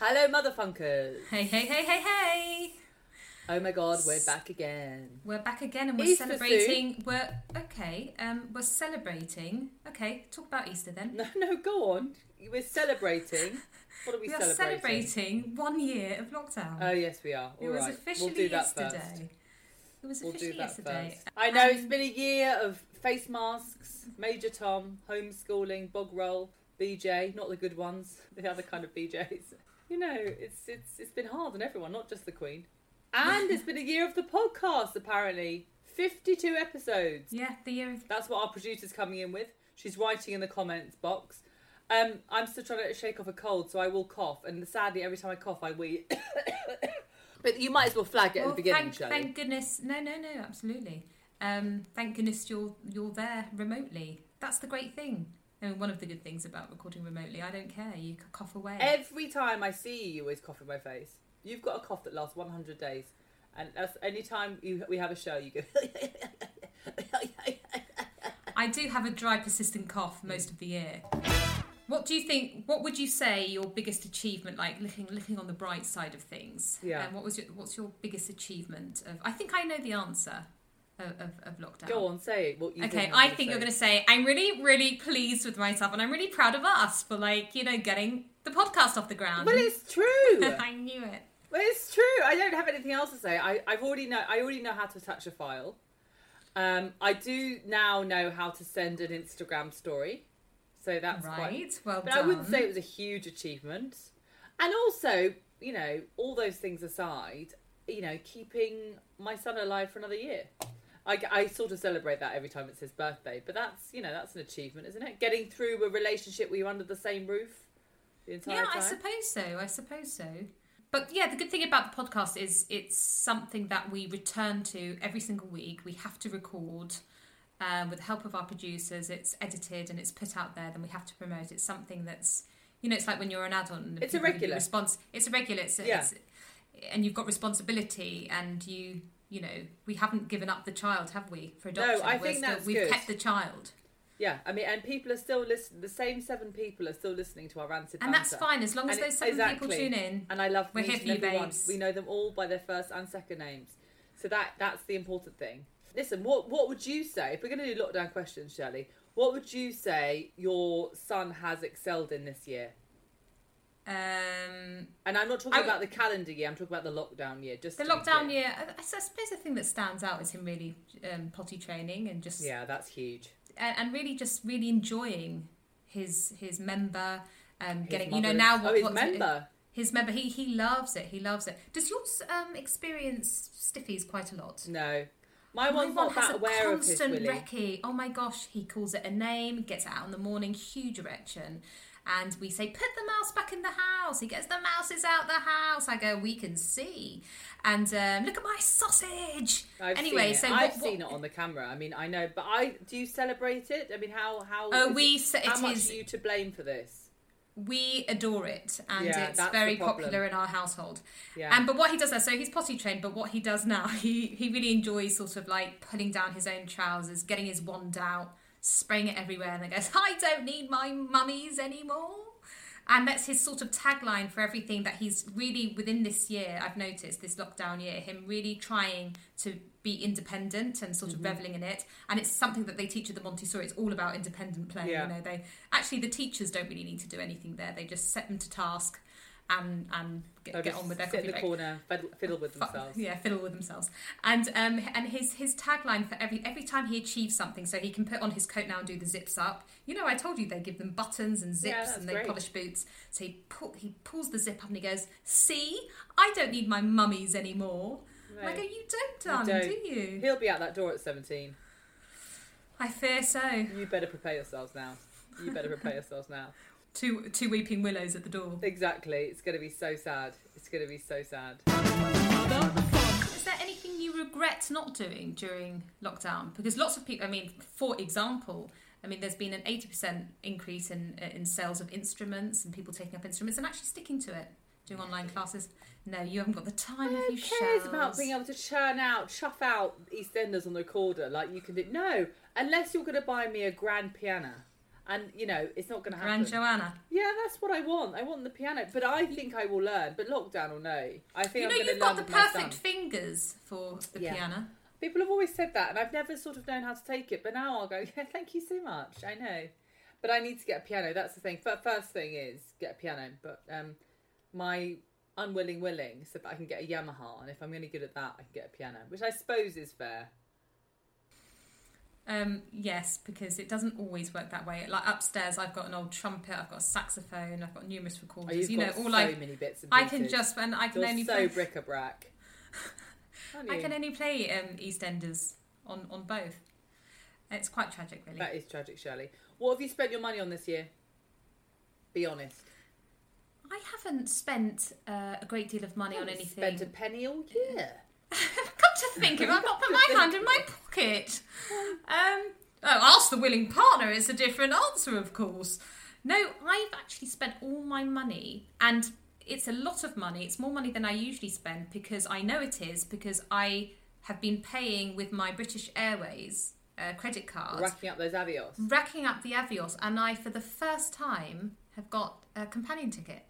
Hello, motherfunkers. Hey, hey, hey, hey, hey! Oh my god, we're back again. We're back again and we're Easter celebrating. We're okay. Um, we're celebrating. Okay, talk about Easter then. No, no, go on. We're celebrating. What are we, We are celebrating? celebrating one year of lockdown. Oh, yes, we are. it All was right. officially we'll do that yesterday. first. It was We'll do officially that yesterday. first. I know it's been a year of face masks, Major Tom, homeschooling, bog roll, BJ, not the good ones, the other kind of BJs. You know, it's it's it's been hard on everyone, not just the Queen. And it's been a year of the podcast, apparently. 52 episodes. Yeah, the year of That's what our producer's coming in with. She's writing in the comments box. Um, I'm still trying to shake off a cold, so I will cough. And sadly, every time I cough, I wheeze. but you might as well flag it at the beginning, thank, Shirley. thank goodness. No, no, no, absolutely. Um, thank goodness you're you're there remotely. That's the great thing. I mean, one of the good things about recording remotely. I don't care. You can cough away. Every time I see you, you always cough in my face. You've got a cough that lasts 100 days. And that's any time you, we have a show, you go. I do have a dry, persistent cough most of the year. What do you think? What would you say your biggest achievement, like looking looking on the bright side of things? Yeah. Um, what was your What's your biggest achievement? Of I think I know the answer of, of, lockdown. go on, say. What you Okay, think I think you're gonna say I'm really, really pleased with myself, and I'm really proud of us for like you know getting the podcast off the ground. Well, it's true. I knew it. Well, it's true. I don't have anything else to say. I, I've already know. I already know how to attach a file. Um, I do now know how to send an Instagram story, so that's quite. right. Well But done. I wouldn't say it was a huge achievement. And also, you know, all those things aside, you know, keeping my son alive for another year. I, I sort of celebrate that every time it's his birthday, but that's you know that's an achievement, isn't it? Getting through a relationship where you're under the same roof the entire Yeah, time. Yeah, I suppose so. I suppose so. But yeah, the good thing about the podcast is it's something that we return to every single week. We have to record um, with the help of our producers. It's edited and it's put out there. Then we have to promote. It's something that's you know, it's like when you're an adult and It's a people give you regular. response. It's a regular. It's, Yeah. it's, and you've got responsibility, and you you know we haven't given up the child, have we? For adoption, No, I We're think still, that's we've good. kept the child. Yeah, I mean, and people are still listening. The same seven people are still listening to our ranted And that's fine as long as And those seven exactly. people tune in. And I love We're here for you, babes. We know them all by their first and second names. So that that's the important thing. Listen, what what would you say if we're going to do lockdown questions, Shirley? What would you say your son has excelled in this year? Um, And I'm not talking I- about the calendar year. I'm talking about the lockdown year. Just The lockdown year, I, I suppose the thing that stands out is him really um, potty training and just Yeah, that's huge. and, and really just really enjoying his his member, um, getting you know now what oh, his what's- member. his member he he loves it he loves it. Does yours um, experience stiffies quite a lot? No, my My one's one not has that aware of his willy. recce. Oh my gosh, he calls it a name, gets it out in the morning, huge erection. And we say, put the mouse back in the house. He gets the mouses out the house. I go, we can see. And um, look at my sausage. I've anyway, seen so it. I've what, seen it on the camera. I mean, I know, but I do you celebrate it? I mean, how how? Oh, is we it- how it much is- are you to blame for this? we adore it, and Yeah, it's very popular in our household. Yeah. And but what he does now, so he's potty trained, but what he does now, he he really enjoys sort of like pulling down his own trousers, getting his wand out, spraying it everywhere, and then goes, "I don't need my mummies anymore." And that's his sort of tagline for everything that he's really within this year. I've noticed this lockdown year, him really trying to be independent and Mm-hmm. sort of reveling in it. And it's something that they teach at the Montessori. It's all about independent play. Yeah. You know, they actually the teachers don't really need to do anything there. They just set them to task and and get, They'll get on with their sit in the break. corner, fiddle, with themselves. Yeah, fiddle with themselves. And um, and his his tagline for every every time he achieves something, so he can put on his coat now and do the zips up. You know, I told you they give them buttons and zips that's and they great. polish boots. So he pull, he pulls the zip up and he goes, "See, I don't need my mummies anymore." I go, "You don't, You darling, don't. do you?" He'll be out that door at 17. I fear so. You better prepare yourselves now. You better prepare yourselves now. Two two weeping willows at the door. Exactly. It's going to be so sad. It's going to be so sad. Is there anything you regret not doing during lockdown? Because lots of people, I mean, for example, I mean, there's been an 80% increase in in sales of instruments and people taking up instruments and actually sticking to it, doing online classes. No, you haven't got the time, Who you, cares about being able to churn out, chuff out EastEnders on the recorder like you can do? No, unless you're going to buy me a grand piano. And you know, it's not going to happen. Grand Joanna. Yeah, that's what I want. I want the piano, but I think I will learn. But lockdown or no, I think You know, I'm going you've got the perfect fingers for the Yeah. piano. People have always said that, and I've never sort of known how to take it. But now I'll go, yeah, thank you so much. I know, but I need to get a piano. That's the thing. But first thing is get a piano. But um, my unwilling willing so that I can get a Yamaha, and if I'm really good at that, I can get a piano, which I suppose is fair. Um, yes, because it doesn't always work that way. Like upstairs, I've got an old trumpet, I've got a saxophone, I've got numerous Oh, recorders. you've you know, all so I many bits. And I can just and I can You're only so play. bric-a-brac. I can only play um, EastEnders on on both. It's quite tragic, really. That is tragic, Shirley. What have you spent your money on this year? Be honest. I haven't spent uh, a great deal of money on anything. Spent a penny all year. To think if I've not put my hand in my pocket. Um, oh, ask the willing partner. It's a different answer, of course. No, I've actually spent all my money, and it's a lot of money. It's more money than I usually spend because I know it is because I have been paying with my British Airways uh, credit card, Racking up those avios. racking up the Avios, and I, for the first time, have got a companion ticket.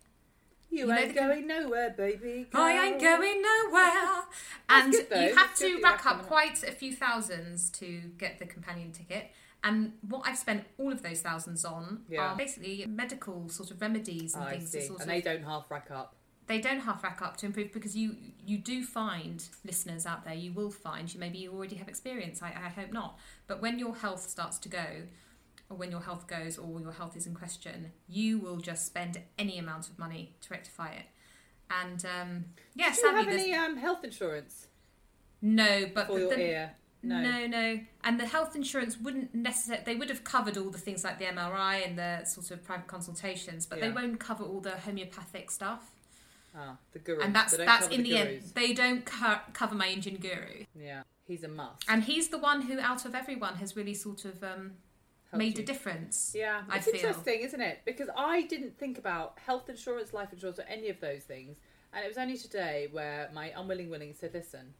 You, You ain't going nowhere, baby. I ain't going nowhere. And you have to rack up quite a few thousands to get the companion ticket. And what I've spent all of those thousands on Yeah. are basically medical sort of remedies and I things. See. sort And of, they don't half rack up. they don't half rack up to improve because you you do find listeners out there. You will find you maybe you already have experience. I, I hope not. But when your health starts to go, or when your health goes, or your health is in question, you will just spend any amount of money to rectify it. And um, yeah, Do you have any um, health insurance no, but for the, your the- ear? No. no, no, and the health insurance wouldn't necessarily. They would have covered all the things like the MRI and the sort of private consultations, but they won't cover all the homeopathic stuff. Ah, the guru. And that's that's in the, end. They don't co- cover my Indian guru, Yeah, he's a must. and he's the one who, out of everyone, has really sort of um, made you. a difference. Yeah, I it's feel. interesting, isn't it? Because I didn't think about health insurance, life insurance, or any of those things. And it was only today where my unwilling willing said, listen,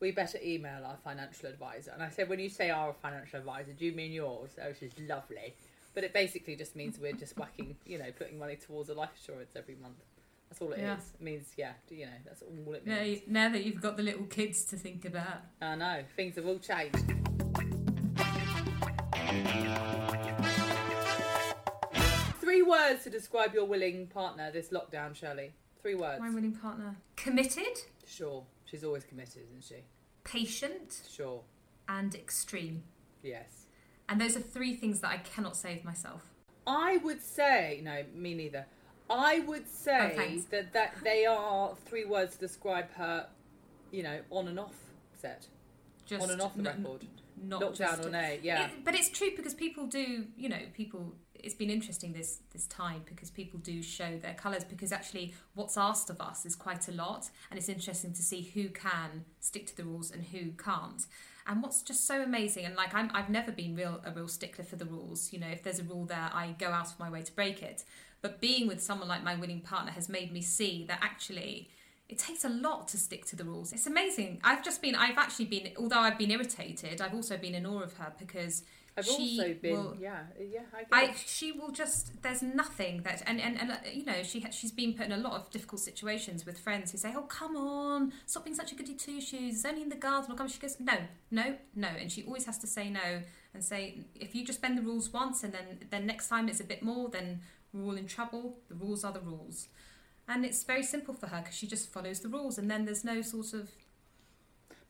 we better email our financial advisor. And I said, when you say our financial advisor, do you mean yours? Oh, she's lovely. But it basically just means we're just whacking, you know, putting money towards a life insurance every month. That's all it is. Yeah. It means, yeah, you know, that's all it Now, means. you- now that you've got the little kids to think about, I know, things have all changed. Words to describe your willing partner this lockdown, Shirley. Three words. my willing partner, committed, Sure. She's always committed, isn't she? patient, Sure. and extreme. Yes. And those are three things that I cannot say of myself. I would say no, me neither. I would say Oh, that that they are three words to describe her, you know, on and off set, Just on and off the n- record, not lockdown just or nay. Yeah. It- but it's true because people do, you know, people. It's been interesting this this time because people do show their colours. Because actually, what's asked of us is quite a lot, and it's interesting to see who can stick to the rules and who can't. And what's just so amazing, and like I'm, I've never been real a real stickler for the rules. You know, if there's a rule there, I go out of my way to break it. But being with someone like my winning partner has made me see that actually it takes a lot to stick to the rules. It's amazing. I've just been, I've actually been, although I've been irritated, I've also been in awe of her because I've she also been, will- yeah, yeah. I, I, she will just. There's nothing that, and and, and uh, you know, she she's been put in a lot of difficult situations with friends who say, "Oh, come on, stop being such a goody two shoes. It's only in the garden." Or come. She goes, "No, no, no," and she always has to say no and say, "If you just bend the rules once, and then then next time it's a bit more, then we're all in trouble. The rules are the rules." And it's very simple for her because she just follows the rules, and then there's no sort of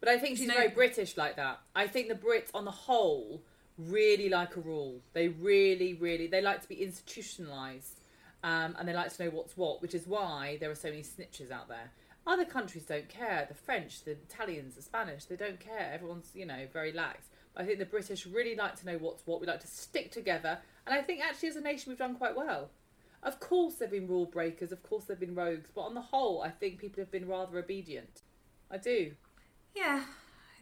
But I think she's No. very British like that. I think the Brits, on the whole, really like a rule. They really, really, they like to be institutionalised, um, and they like to know what's what, which is why there are so many snitches out there. Other countries don't care. The French, the Italians, the Spanish, they don't care. Everyone's, you know, very lax. But I think the British really like to know what's what. We like to stick together, and I think actually as a nation we've done quite well. Of course, there've been rule breakers. Of course, there've been rogues. But on the whole, I think people have been rather obedient. I do. Yeah,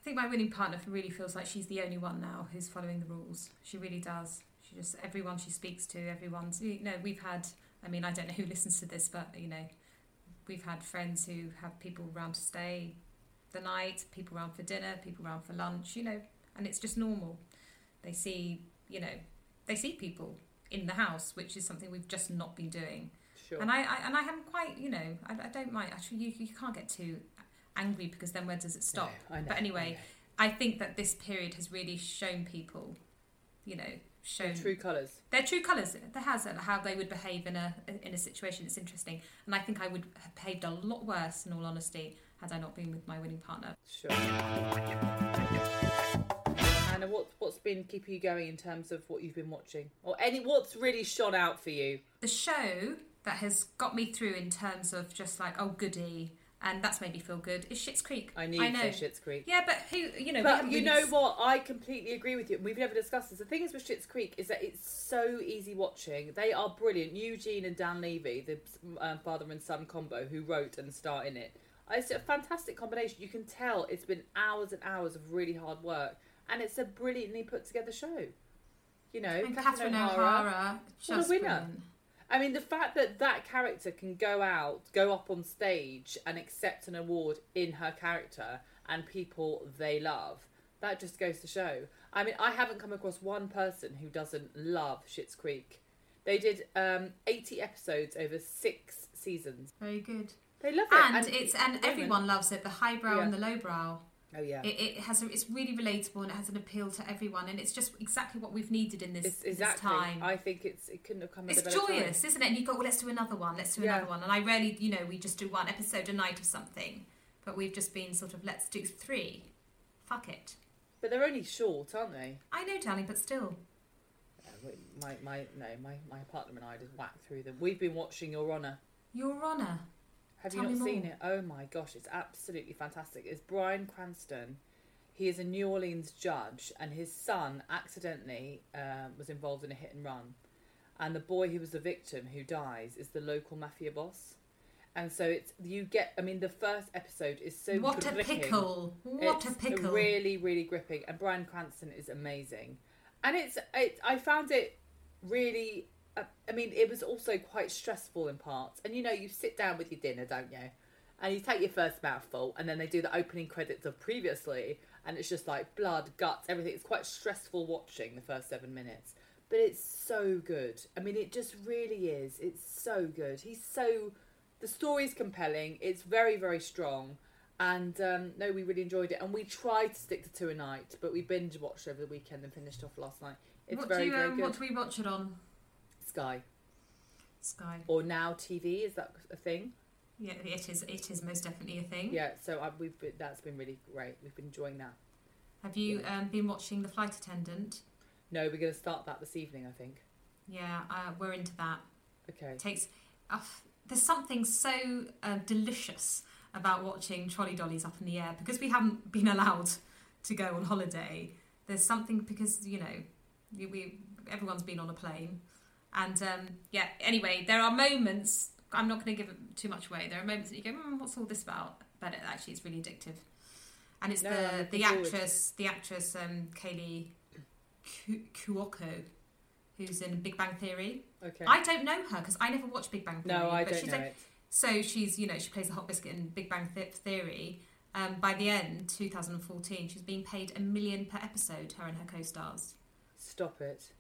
think my winning partner really feels like she's the only one now who's following the rules. She really does. She just everyone she speaks to, everyone's. You know, we've had. I mean, I don't know who listens to this, but you know, we've had friends who have people round to stay the night, people round for dinner, people round for lunch. You know, and it's just normal. They see, you know, they see people in the house, which is something we've just not been doing. Sure. And I, I and I am quite, you know, I, I don't mind. Actually, you, you can't get too angry because then where does it stop? No, but anyway, know. I think that this period has really shown people, you know, shown True colours. their true colours. There has how they would behave in a in a situation. It's interesting, and I think I would have behaved a lot worse, in all honesty, had I not been with my winning partner. Sure. Anna, what what's been keeping you going in terms of what you've been watching, or any what's really shone out for you? The show that has got me through in terms of just like oh goody, and that's made me feel good is Schitt's Creek. I need I know. say Schitt's Creek. Yeah, but who you know? But you really know what? I completely agree with you. and We've never discussed this. The thing is with Schitt's Creek is that it's so easy watching. They are brilliant. Eugene and Dan Levy, the um, father and son combo who wrote and star in it. It's a fantastic combination. You can tell it's been hours and hours of really hard work, and it's a brilliantly put together show. You know, And Catherine O'Hara. O'Hara, What a just winner. brilliant. I mean, the fact that that character can go out, go up on stage and accept an award in her character and people they love, that just goes to show. I mean, I haven't come across one person who doesn't love Schitt's Creek. They did um, 80 episodes over six seasons. Very good. They love it. And, it's and everyone loves it. The highbrow Yeah. and the lowbrow. Oh, yeah. It, it has a, it's really relatable and it has an appeal to everyone and it's just exactly what we've needed in this, it's this time. I think it's it couldn't have come at it's a better time. joyous, isn't it? And you go, well, let's do another one. Let's do Yeah. another one. And I rarely, you know, we just do one episode a night of something, but we've just been sort of let's do three. Fuck it. But they're only short, aren't they? I know, darling, but still. Yeah, my, my, no, my, my partner and I just whacked through them. We've been watching Your Honour. Your Honour. Have Tell you not seen more. it? Oh my gosh, it's absolutely fantastic. It's Bryan Cranston. He is a New Orleans judge, and his son accidentally um, was involved in a hit and run. And the boy who was the victim, who dies, is the local mafia boss. And so it's you get. I mean, the first episode is so what a pickle. What it's a pickle. Really, really gripping. And Bryan Cranston is amazing. And it's, it, I found it really, I mean, it was also quite stressful in parts. And you know, you sit down with your dinner, don't you? And you take your first mouthful, and then they do the opening credits of previously, and it's just like blood, guts, everything. It's quite stressful watching the first seven minutes. But it's so good. I mean, it just really is. It's so good. He's so. The story's compelling. It's very, very strong. And um, no, we really enjoyed it. And we tried to stick to two a night, but we binge watched over the weekend and finished off last night. It's what very, do you, very um, good. What do we watch it on? Sky Sky. or Now TV is that a thing? Yeah, it is. It is most definitely a thing. Yeah. So I, we've been, that's been really great. We've been enjoying that. Have you um, been watching The Flight Attendant? No, we're going to start that this evening. I think. Yeah, uh, we're into that. Okay. It takes. Uh, there's something so uh, delicious about watching trolley dollies up in the air because we haven't been allowed to go on holiday. There's something because you know we, we everyone's been on a plane, and um, yeah. Anyway, there are moments. I'm not going to give it too much away. There are moments that you go, mm, "What's all this about?" But it, actually, it's really addictive. And it's No, the the actress, the actress um, Kaley Ku- Cuoco, who's in Big Bang Theory. Okay. I don't know her because I never watched Big Bang Theory. no, I but don't she's know a- it. so she's, you know, she plays the hot biscuit in Big Bang Th- Theory. Um, by the end, 2014, she's being paid a million per episode. Her and her co-stars. Stop it.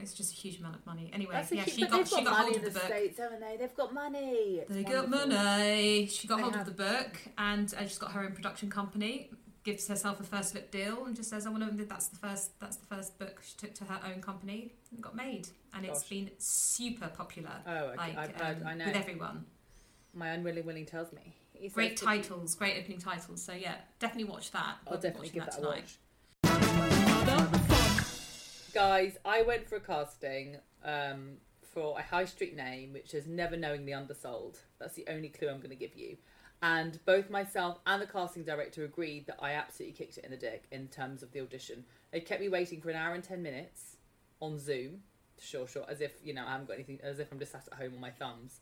It's just a huge amount of money. Anyway, That's yeah, cute- she got she got hold of the book. States, haven't they? They've got money. It's They got money. She got They hold have. of the book and uh, she's got her own production company. Gives herself a first look deal and just says, "I want to." That's the first. That's the first book she took to her own company and got made, and it's been super popular. Oh, okay. Like I've heard. um, I know. with everyone. My unwilling willing tells me. He Great that- titles, great opening titles. So yeah, definitely watch that. I'll We'll definitely give that, a tonight. Guys, I went for a casting um, for a high street name which is never knowingly undersold. That's the only clue I'm going to give you. And both myself and the casting director agreed that I absolutely kicked it in the dick in terms of the audition. They kept me waiting for an hour and 10 minutes on Zoom. Sure, sure. As if, you know, I haven't got anything, as if I'm just sat at home on my thumbs.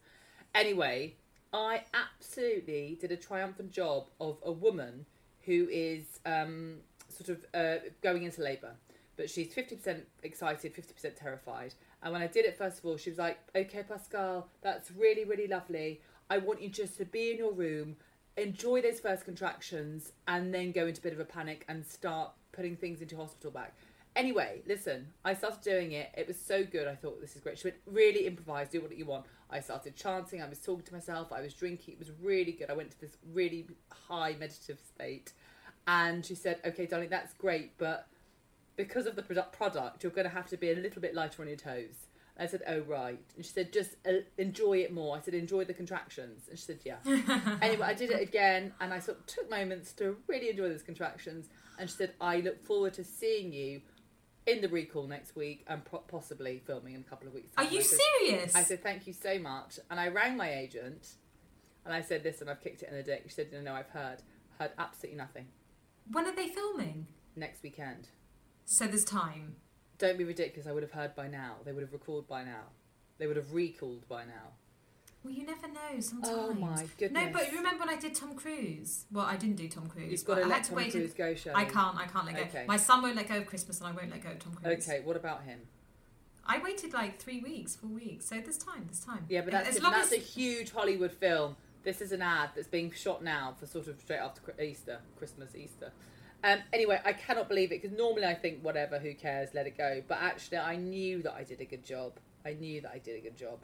Anyway, I absolutely did a triumphant job of a woman who is um, sort of uh, going into labour, but she's 50% excited, 50% terrified. And when I did it, first of all, she was like, Okay, Pascal, that's really, really lovely. I want you just to be in your room, enjoy those first contractions, and then go into a bit of a panic and start putting things into hospital back. Anyway, listen, I started doing it. It was so good. I thought this is great. She went really improvise, do what you want. I started chanting. I was talking to myself. I was drinking. It was really good. I went to this really high meditative state, and she said, "Okay, darling, that's great, but because of the product, you're going to have to be a little bit lighter on your toes." I said, "Oh right," and she said, "Just uh, enjoy it more." I said, "Enjoy the contractions," and she said, "Yeah." anyway, I did it again, and I sort of took moments to really enjoy those contractions. And she said, "I look forward to seeing you in the recall next week and po- possibly filming in a couple of weeks." Are you I said, serious? I said, "Thank you so much," and I rang my agent, and I said, "Listen, I've kicked it in the dick." She said, "No, no, I've heard, heard absolutely nothing. when are they filming? Next weekend." So there's time. Don't be ridiculous. I would have heard by now. They would have recalled by now. They would have recalled by now. Well, you never know. Sometimes. Oh my goodness. No, but you remember when I did Tom Cruise? Well, I didn't do Tom Cruise. You've got to I let had to Tom wait. Cruise go, Shirley. I can't. I can't let go. Okay. My son won't let go of Christmas, and I won't let go of Tom Cruise. Okay, what about him? I waited like three weeks, four weeks. So there's time. There's time. Yeah, but that's as long that's as a huge Hollywood film. This is an ad that's being shot now for sort of straight after Easter, Christmas, Easter. Um, anyway, I cannot believe it because normally I think whatever, who cares, let it go. But actually, I knew that I did a good job. I knew that I did a good job.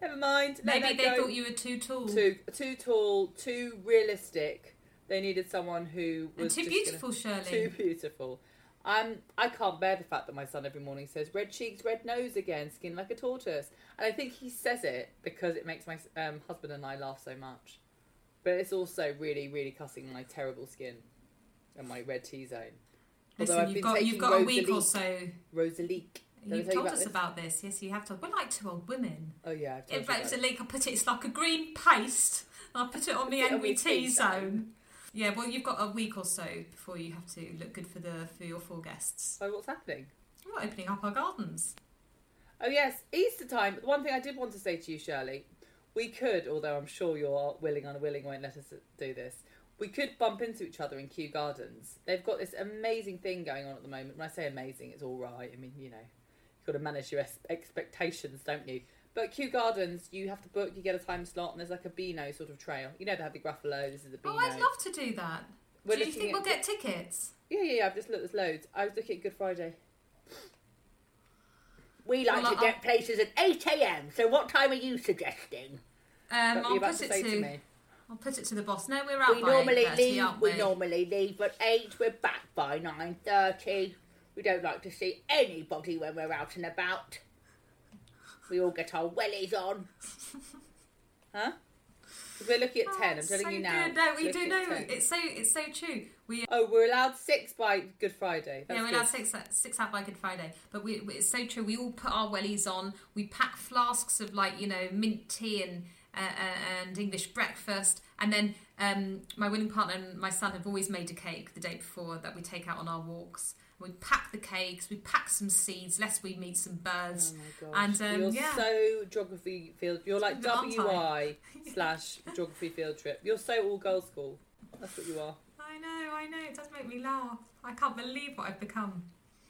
Never mind. maybe they go. thought you were too tall too too tall, too realistic. They needed someone who and was too just beautiful, Gonna, Shirley. too beautiful. Um, I can't bear the fact that my son every morning says red cheeks, red nose again, skin like a tortoise, and I think he says it because it makes my um, husband and I laugh so much. But it's also really, really cussing my terrible skin and my red T zone. Although Listen, I've you've got you've got a week or so. Rosalique. Did You've told about us this? about this. Yes, you have to. We're like two old women. Oh yeah, I've told In fact, it. Rosalique, I put it. It's like a green paste. I put it on the Put it on angry your T T zone. Yeah, well, you've got a week or so before you have to look good for the for your four guests. Oh, what's happening? We're opening up our gardens. Oh yes, Easter time. One thing I did want to say to you, Shirley, we could, although I'm sure you're willing, unwilling, won't let us do this. We could bump into each other in Kew Gardens. They've got this amazing thing going on at the moment. When I say amazing, it's all right. I mean, you know, you've got to manage your expectations, don't you? But Kew Gardens, you have to book. You get a time slot, and there's like a Beano sort of trail. You know, they have the Gruffalo. This is the Beano. Oh, I'd love to do that. We're do you think we'll get tickets? Yeah, yeah, yeah. I've just looked. There's loads. I was looking at Good Friday. We like Well, to I'll- get places at 8 a.m. So what time are you suggesting? Um, I'll put to it say to, to me? I'll put it to the boss. No, we're out we by normally 8:30, leave. We we? normally leave at eight. We're back by nine thirty. We don't like to see anybody when we're out and about. We all get our wellies on. Huh? We're looking at Oh, ten. I'm telling so you now. Good. No, we do know. It's so it's so true. We Oh, we're allowed six by Good Friday. That's yeah, we're good. allowed six six out by Good Friday, but we, it's so true. We all put our wellies on. We pack flasks of like you know mint tea and and English breakfast, and then um, my willing partner and my son have always made a cake the day before that we take out on our walks. We pack the cakes. We pack some seeds, lest we meet some birds. Oh my gosh. And, um, you're yeah. so geography field. You're like WI slash geography field trip. You're so all girls school. That's what you are. I know, I know. It does make me laugh. I can't believe what I've become.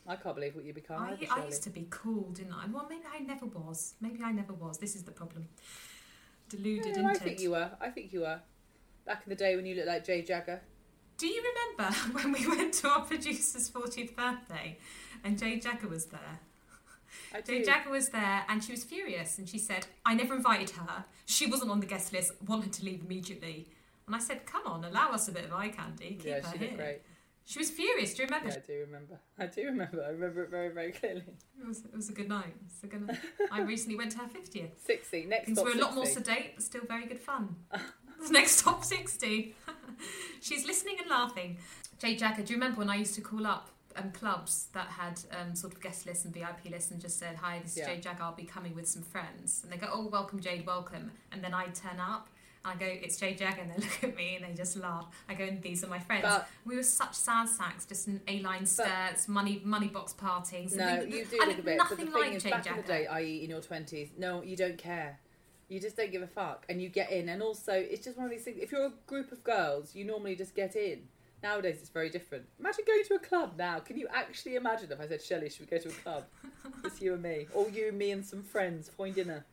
I can't believe what you become. I, either, I used to be cool, didn't I? Well, maybe I never was. Maybe I never was. This is the problem. Deluded, No, I think you were. I think you were. Back in the day when you looked like Jade Jagger. Do you remember when we went to our producer's 40th birthday and Jade Jagger was there? I Jay. Jagger was there and she was furious and she said, I never invited her. She wasn't on the guest list, want her to leave immediately. And I said, Come on, allow us a bit of eye candy. Keep yeah, her she here. great. She was furious. Do you remember? Yeah, I do remember. I do remember. I remember it very, very clearly. It, was, it was a good night. It a good night. I recently went to her 50th. 60. Next Things stop were a lot more sedate, but still very good fun. Next top 60. She's listening and laughing. Jade Jagger, do you remember when I used to call up um, clubs that had um, sort of guest lists and VIP lists and just said, Hi, this is Yeah. Jade Jagger, I'll be coming with some friends. And they go, Oh, welcome, Jade, welcome. And then I'd turn up. I go, it's Jade Jagger, and they look at me and they just laugh. I go, and these are my friends. But we were such sad sacks, just in A-line skirts, money money box parties. no, things- you do look a bit. But the Nothing thing like is, Jay back Jagger. in the day, i.e., in your 20s, no, you don't care. You just don't give a fuck. And you get in. And also, it's just one of these things. If you're a group of girls, you normally just get in. Nowadays, it's very different. Imagine going to a club now. Can you actually imagine if I said, Shelley, should we go to a club? it's you and me. Or you, and me, and some friends for dinner.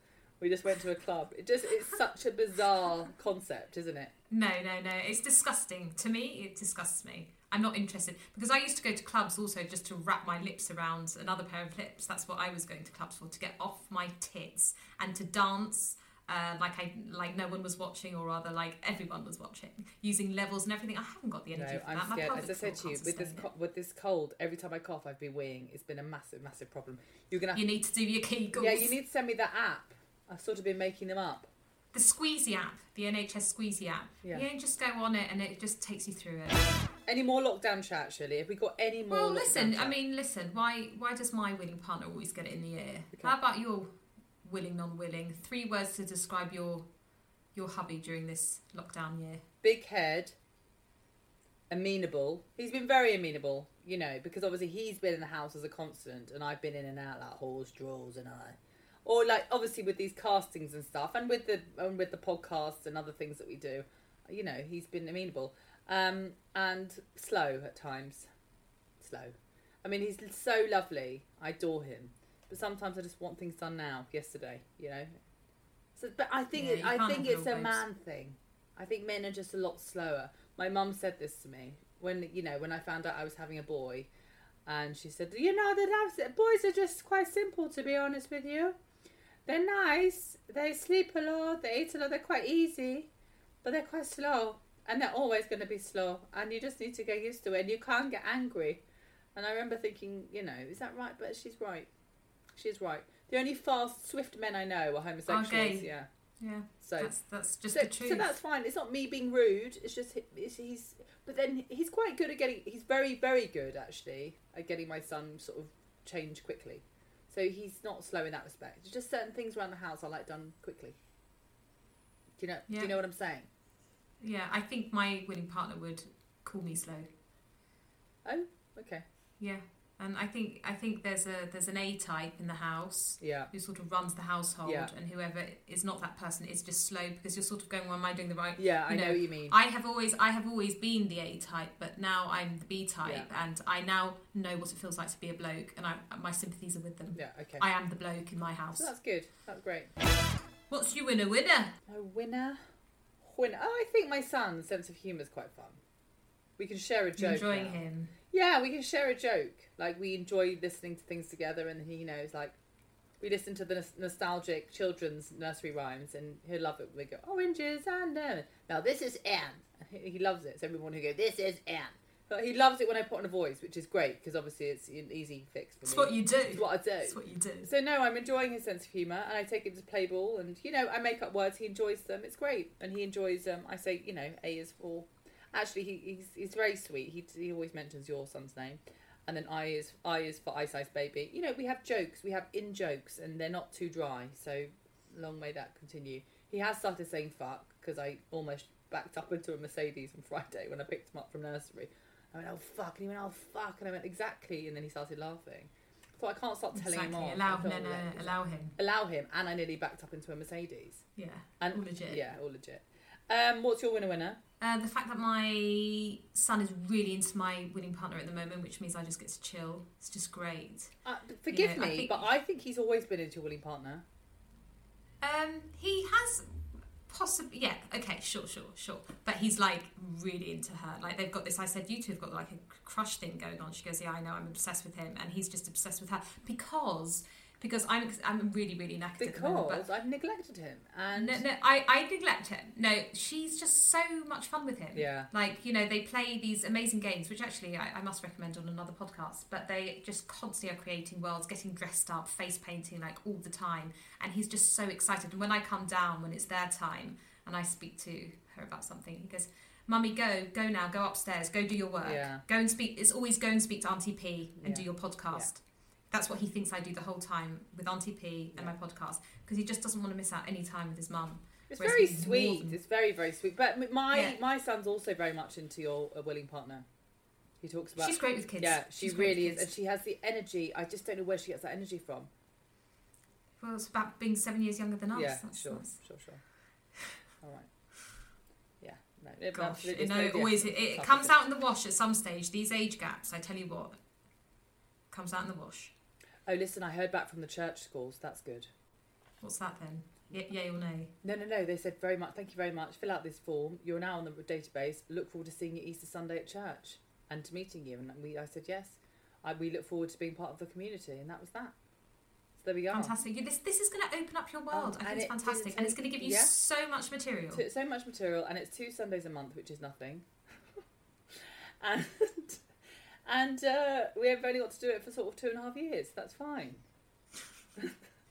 We just went to a club. It just it's such a bizarre concept, isn't it? No, no, no. It's disgusting. To me, it disgusts me. I'm not interested because I used to go to clubs also just to wrap my lips around another pair of lips. That's what I was going to clubs for to get off my tits and to dance. Uh, like I like no one was watching, or rather like everyone was watching, using levels and everything. I haven't got the energy No, for I'm that. Scared. As I said to you, with this co- with this cold, every time I cough, I've been weeing. It's been a massive, massive problem. You're gonna you need to do your Kegels. yeah, you need to send me that app. I've sort of been making them up. the Squeezy app, the NHS Squeezy app. Yeah. You just go on it and it just takes you through it. Any more lockdown chat? Actually, have we got any more? Well, listen. chat? I mean, listen. Why? Why does my willing partner always get it in the ear? Okay. How about your willing, non-willing? Three words to describe your your hubby during this lockdown year. big head, amenable. He's been very amenable, you know, because obviously he's been in the house as a constant, and I've been in and out like horse draws and I, or like obviously with these castings and stuff, and with the and with the podcasts and other things that we do, you know, he's been amenable, um, and slow at times, slow. I mean, he's so lovely. I adore him, but sometimes I just want things done now. Yesterday, you know. So, but I think Yeah, it, I think it's it all, a man thing. I think men are just a lot slower. My mum said this to me when you know when I found out I was having a boy, and she said, "You know that boys are just quite simple, to be honest with you. They're nice. They sleep a lot. They eat a lot. They're quite easy, but they're quite slow, and they're always going to be slow. And you just need to get used to it. And you can't get angry." And I remember thinking, you know, is that right? But she's right. She's right. The only fast, swift men I know are homosexuals. gay. Yeah. Yeah, So that's that's just so, the truth. so that's fine. It's not me being rude. It's just it's, he's. But then he's quite good at getting. He's very very good actually at getting my son sort of change quickly. So he's not slow in that respect. It's just certain things around the house I like done quickly. Do you know? Do you know what I'm saying? yeah, I think my willing partner would call me slow. Oh, okay. Yeah, and I think I think there's a there's an A type in the house Yeah. who sort of runs the household, Yeah. and whoever is not that person is just slow because you're sort of going, well, am I doing the right? Yeah, I You know, know, what you mean. I have always I have always been the A type, but now I'm the B type, Yeah. and I now know what it feels like to be a bloke, and I my sympathies are with them. yeah. Okay. I am the bloke in my house. That's good. That's great. What's your winner winner? A winner. Winner. Oh, I think my son's sense of humour is quite fun. We can share a joke. enjoying now. him. Yeah, we can share a joke. Like we enjoy listening to things together, and he knows. Like we listen to the nos- nostalgic children's nursery rhymes, and he'll love it. We go oranges and uh, now this is Anne. He, he loves it. So everyone who go this is Anne. But he loves it when I put on a voice, which is great because obviously it's an easy fix for It's me. what you do. It's what I do. It's what you do. So no, I'm enjoying his sense of humour, and I take it to play ball, and you know, I make up words. He enjoys them. It's great, and he enjoys. Um, I say, you know, A is for. Actually, he, he's he's very sweet. He he always mentions your son's name, and then I is I is for Ice Ice Baby. You know, we have jokes. We have in jokes, and they're not too dry. So long may that continue. He has started saying fuck because I almost backed up into a Mercedes on Friday when I picked him up from nursery. I went, oh fuck, and he went, oh fuck, and I went exactly, and then he started laughing. So I can't stop telling exactly. him off. Allow no allow him. allow him, and I nearly backed up into a Mercedes. Yeah. And All legit. Yeah, all legit. Um, what's your winner winner? Uh, the fact that my son is really into my winning partner at the moment, which means I just get to chill. It's just great. Uh, forgive Yeah, I me, think- but I think he's always been into a willing partner. Um, he has possibly yeah. Okay, sure, sure, sure. But he's like really into her. Like they've got this. I said you two have got like a crush thing going on. She goes, yeah, I know. I'm obsessed with him, and he's just obsessed with her because because I'm I'm really really knackered at the moment. Because I've neglected him, and No, no, I, I neglect him. No, she's just so much fun with him. yeah, Like, you know, they play these amazing games, which actually I, I must recommend on another podcast, but they just constantly are creating worlds, getting dressed up, face painting, like all the time. And he's just so excited. And when I come down, when it's their time, and I speak to her about something, he goes, Mummy, go, go now, go upstairs, go do your work. Yeah. Go and speak. It's always go and speak to Auntie P and Yeah. do your podcast. That's what he thinks I do the whole time with Auntie P and Yeah. my podcast because he just doesn't want to miss out any time with his mum. it's very sweet. It's very very sweet. But my Yeah. my son's also very much into your a willing partner. He talks about. She's great with kids. yeah, she She's really is, and she has the energy. I just don't know where she gets that energy from. Well, it's about being seven years younger than us. yeah, That's sure, nice. sure, sure. All right. Yeah, no, it- Gosh, you know, it always it, it comes out in the wash at some stage. These age gaps, I tell you what, comes out in the wash. Oh, listen, I heard back from the church schools. That's good. What's that then? Yay or nay? No, no, no. They said very much. Thank you very much. Fill out this form. You're now on the database. Look forward to seeing you Easter Sunday at church. and to meeting you. And we, I said yes. I, we look forward to being part of the community, and that was that. So there we go. Fantastic. Yeah, This this is going to open up your um, world. Oh, I think it's fantastic, and it's going to give you yeah. so much material. So, so much material, and it's two Sundays a month, which is nothing. and and uh, we have only got to do it for sort of two and a half years. That's fine.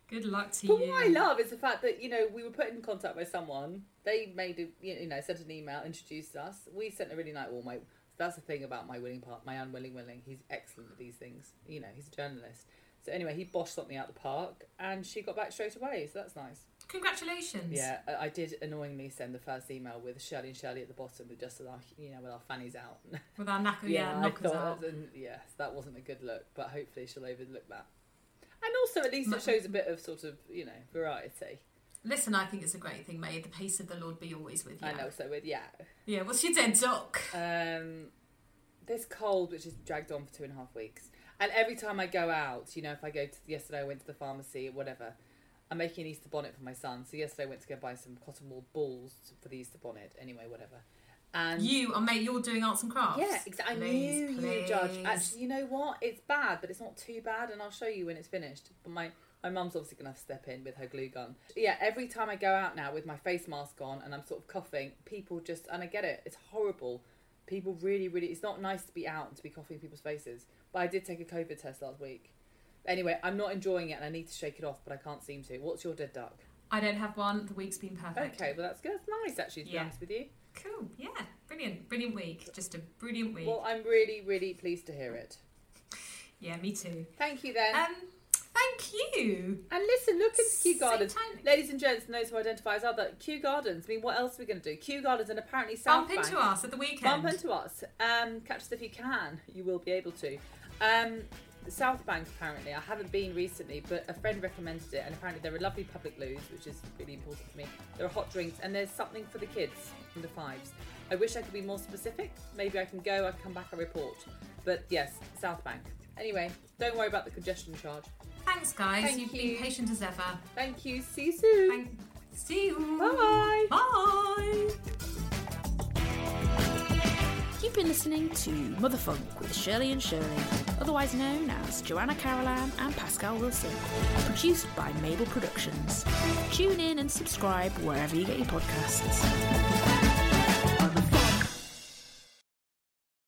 Good luck to But you. what I love is the fact that you know we were put in contact with someone. They made a you know sent an email, introduced us. We sent a really nice. Well, my that's the thing about my willing part, my unwilling willing. He's excellent at these things. You know, he's a journalist. So anyway, he boshed something out the park, and she got back straight away. So that's nice. Congratulations. Yeah, I- did annoyingly send the first email with Shirley and Shirley at the bottom with just our, you know, with our fannies out. With our knacker, yeah, knockers thought, out. and yes, that wasn't a good look, but hopefully she'll overlook that. And also, at least it shows a bit of sort of, you know, variety. Listen, I think it's a great thing. May the peace of the Lord be always with you. I know. So with yeah, Yeah, what's your dead duck? um, this cold which has dragged on for two and a half weeks, and every time I go out, you know, if I go to yesterday, I went to the pharmacy, whatever. I'm making an Easter bonnet for my son. So yesterday I went to go buy some cotton wool balls for the Easter bonnet. Anyway, whatever. And You, are mate, you're doing arts and crafts. Yeah, exactly. I Please, knew you judge. Actually, you know what? It's bad, but it's not too bad, and I'll show you when it's finished. But my my mum's obviously gonna have to step in with her glue gun. Yeah, every time I go out now with my face mask on and I'm sort of coughing, people just and I get it. It's horrible. People really, really. It's not nice to be out and to be coughing people's faces. But I did take a COVID test last week. Anyway, I'm not enjoying it, and I need to shake it off, but I can't seem to. What's your dead duck? I don't have one. The week's been perfect. Okay, well that's good. That's nice actually. To be honest with you. Cool. Yeah. Brilliant. Brilliant week. Just a brilliant week. Well, I'm really, really pleased to hear it. yeah, me too. Thank you then. Um, thank you. And listen, look into Kew Gardens. time- Ladies and gents, and those who identify as other, Kew Gardens. I mean, what else are we going to do? Kew Gardens and apparently South Bump into us at the weekend. Bump into us. Um, catch us if you can. You will be able to. Um, South Bank, apparently. I haven't been recently, but a friend recommended it, and apparently there are lovely public loos, which is really important for me. There are hot drinks, and there's something for the kids the fives. I wish I could be more specific. Maybe I can go, I can come back and report. But yes, South Bank. Anyway, don't worry about the congestion charge. Thanks, guys. Thank You've you. been patient as ever. Thank you. See you soon. Thank- See you. Bye. Bye. You've been listening to Motherfunk with Shirley and Shirley, otherwise known as Joanna Carolan and Pascal Wilson, produced by Mabel Productions. Tune in and subscribe wherever you get your podcasts.